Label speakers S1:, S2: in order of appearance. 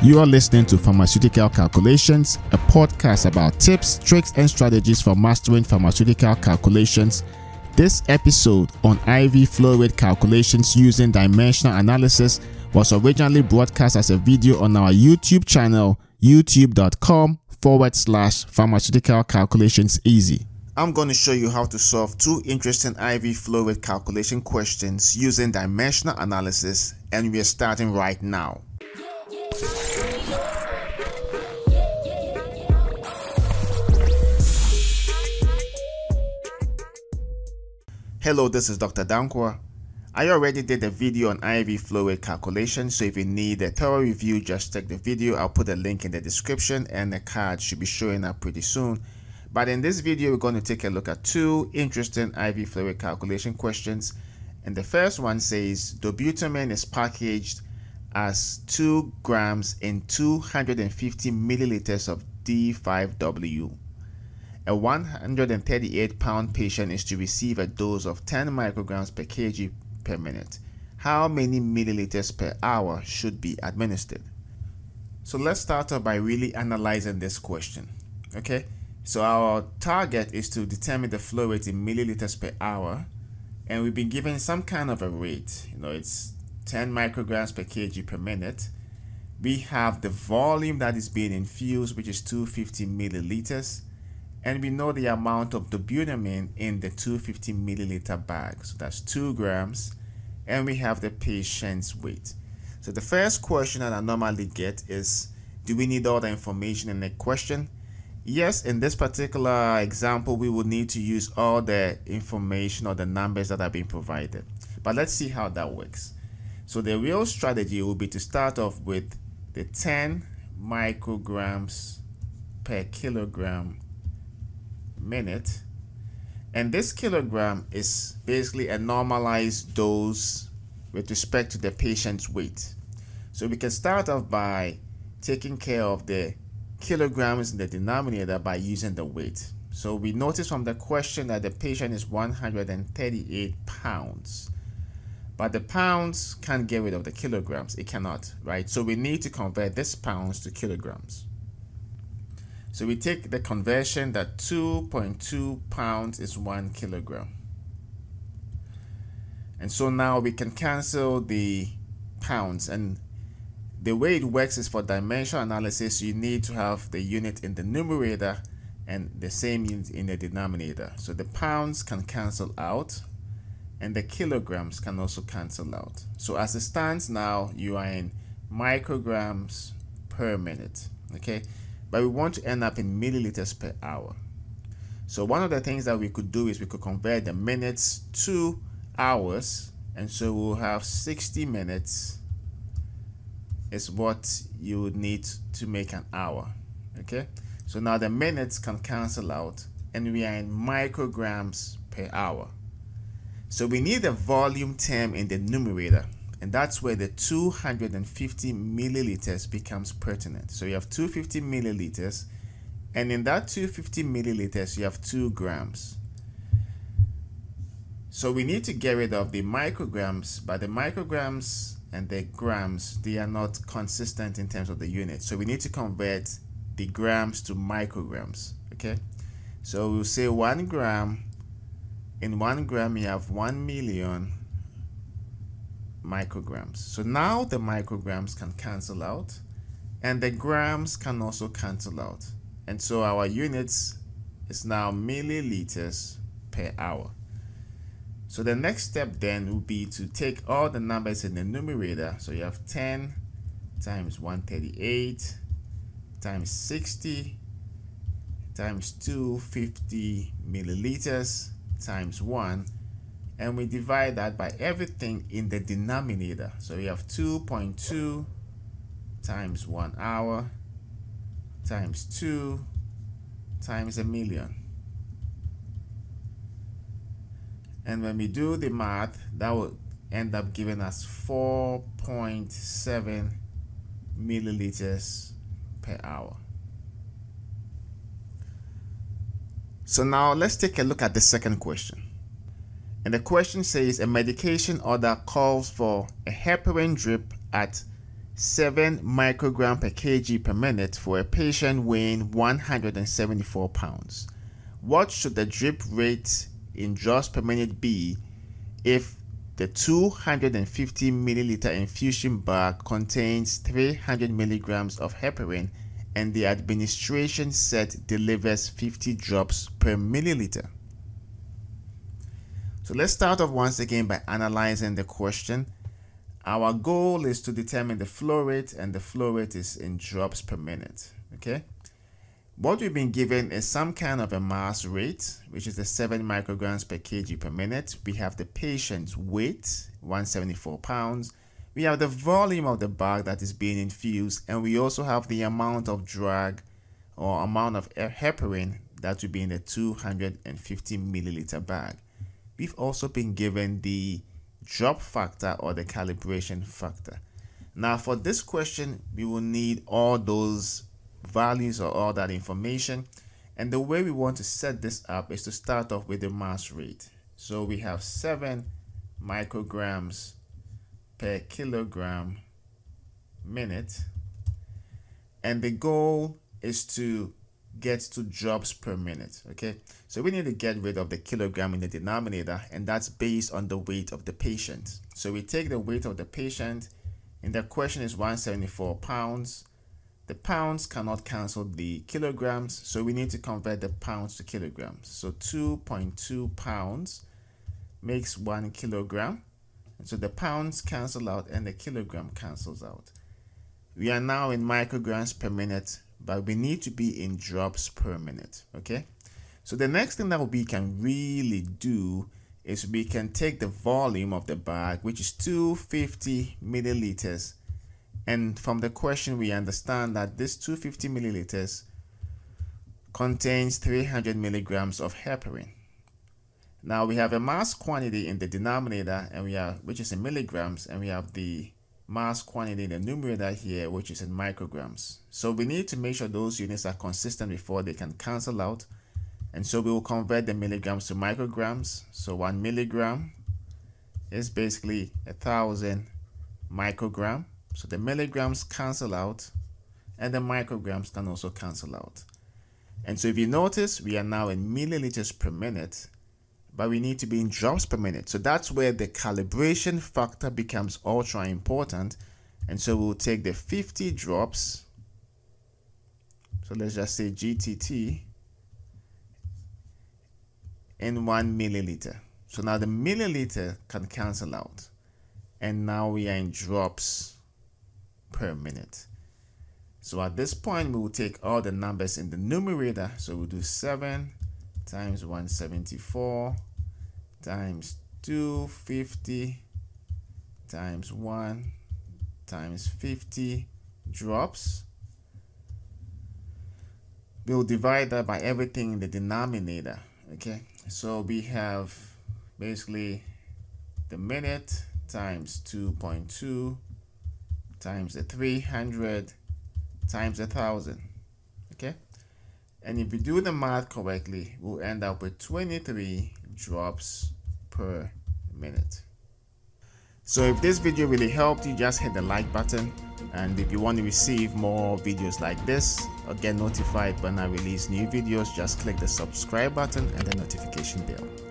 S1: You are listening to Pharmaceutical Calculations, a podcast about tips, tricks, and strategies for mastering pharmaceutical calculations. This episode on IV flow rate calculations using dimensional analysis was originally broadcast as a video on our YouTube channel, youtube.com forward slash pharmaceutical calculations easy. I'm going to show you how to solve two interesting IV flow rate calculation questions using dimensional analysis, and we are starting right now. Hello, this is Dr. Dankwa. I already did a video on IV rate calculation, so if you need a thorough review, just check the video. I'll put a link in the description and the card should be showing up pretty soon. But in this video, we're going to take a look at two interesting IV rate calculation questions. And the first one says, dobutamine is packaged as 2 grams in 250 milliliters of D5W. A 138 pound patient is to receive a dose of 10 micrograms per kg per minute. How many milliliters per hour should be administered? So let's start off by really analyzing this question. Okay, so our target is to determine the flow rate in milliliters per hour, and we've been given some kind of a rate. You know, it's 10 micrograms per kg per minute. We have the volume that is being infused, which is 250 milliliters, and we know the amount of dobutamine in the 250 milliliter bag. So that's 2 grams, and we have the patient's weight. So the first question that I normally get is, do we need all the information in the question? Yes, in this particular example, we would need to use all the information or the numbers that are being provided. But let's see how that works. So the real strategy will be to start off with the 10 micrograms per kilogram minute. And this kilogram is basically a normalized dose with respect to the patient's weight. So we can start off by taking care of the kilograms in the denominator by using the weight. So we notice from the question that the patient is 138 pounds. But the pounds can't get rid of the kilograms. It cannot, right? So we need to convert this pounds to kilograms. So we take the conversion that 2.2 pounds is 1 kilogram. And so now we can cancel the pounds and the way it works is for dimensional analysis, you need to have the unit in the numerator and the same unit in the denominator. So the pounds can cancel out and the kilograms can also cancel out. So as it stands now, you are in micrograms per minute, okay? But we want to end up in milliliters per hour. So one of the things that we could do is we could convert the minutes to hours, and so we'll have 60 minutes is what you would need to make an hour. Okay, so now the minutes can cancel out and we are in micrograms per hour. So we need the volume term in the numerator and that's where the 250 milliliters becomes pertinent. So you have 250 milliliters and in that 250 milliliters you have 2 grams. So we need to get rid of the micrograms, but the micrograms and the grams, they are not consistent in terms of the unit. So we need to convert the grams to micrograms, okay? So we'll say one gram, in one gram you have one million micrograms. So now the micrograms can cancel out and the grams can also cancel out. And so our units is now milliliters per hour. So the next step then will be to take all the numbers in the numerator. So you have 10 times 138 times 60 times 250 milliliters times 1 and we divide that by everything in the denominator. So we have 2.2 times 1 hour times 2 times a million. And when we do the math, that will end up giving us 4.7 milliliters per hour. So now let's take a look at the second question. And the question says a medication order calls for a heparin drip at 7 microgram per kg per minute for a patient weighing 174 pounds. What should the drip rate in drops per minute be if the 250 milliliter infusion bag contains 300 milligrams of heparin and the administration set delivers 50 drops per milliliter? So let's start off once again by analyzing the question our goal is to determine the flow rate and the flow rate is in drops per minute. Okay. What we've been given is some kind of a mass rate, which is the 7 micrograms per kg per minute. We have the patient's weight, 174 pounds. We have the volume of the bag that is being infused, and we also have the amount of drug or amount of heparin that will be in the 250 milliliter bag. We've also been given the drop factor or the calibration factor. Now for this question, we will need all those values or all that information. And the way we want to set this up is to start off with the mass rate. So we have 7 micrograms per kilogram minute. And the goal is to get to drops per minute okay? So we need to get rid of the kilogram in the denominator and that's based on the weight of the patient. So we take the weight of the patient and the question is 174 pounds. The pounds cannot cancel the kilograms so we need to convert the pounds to kilograms. So 2.2 pounds makes one kilogram. And so the pounds cancel out and the kilogram cancels out. We are now in micrograms per minute but we need to be in drops per minute okay? So the next thing that we can really do is we can take the volume of the bag which is 250 milliliters. And from the question we understand that this 250 milliliters contains 300 milligrams of heparin. Now we have a mass quantity in the denominator and we have which is in milligrams and we have the mass quantity in the numerator here, which is in micrograms. So we need to make sure those units are consistent before they can cancel out. And so we will convert the milligrams to micrograms. So one milligram is basically a thousand microgram. So the milligrams cancel out and the micrograms can also cancel out. And so if you notice, we are now in milliliters per minute but we need to be in drops per minute. So that's where the calibration factor becomes ultra important. And so we'll take the 50 drops. So let's just say GTT in one milliliter. So now the milliliter can cancel out. And now we are in drops per minute. So at this point, we will take all the numbers in the numerator. So we'll do 7 times 174 times 250 times 1 times 50 drops. We'll divide that by everything in the denominator. Okay, so we have basically the minute times 2.2 times the 300 times a thousand. Okay, and if we do the math correctly, we'll end up with 23 drops per minute. So if this video really helped you, just hit the like button. And if you want to receive more videos like this or get notified when I release new videos, just click the subscribe button and the notification bell.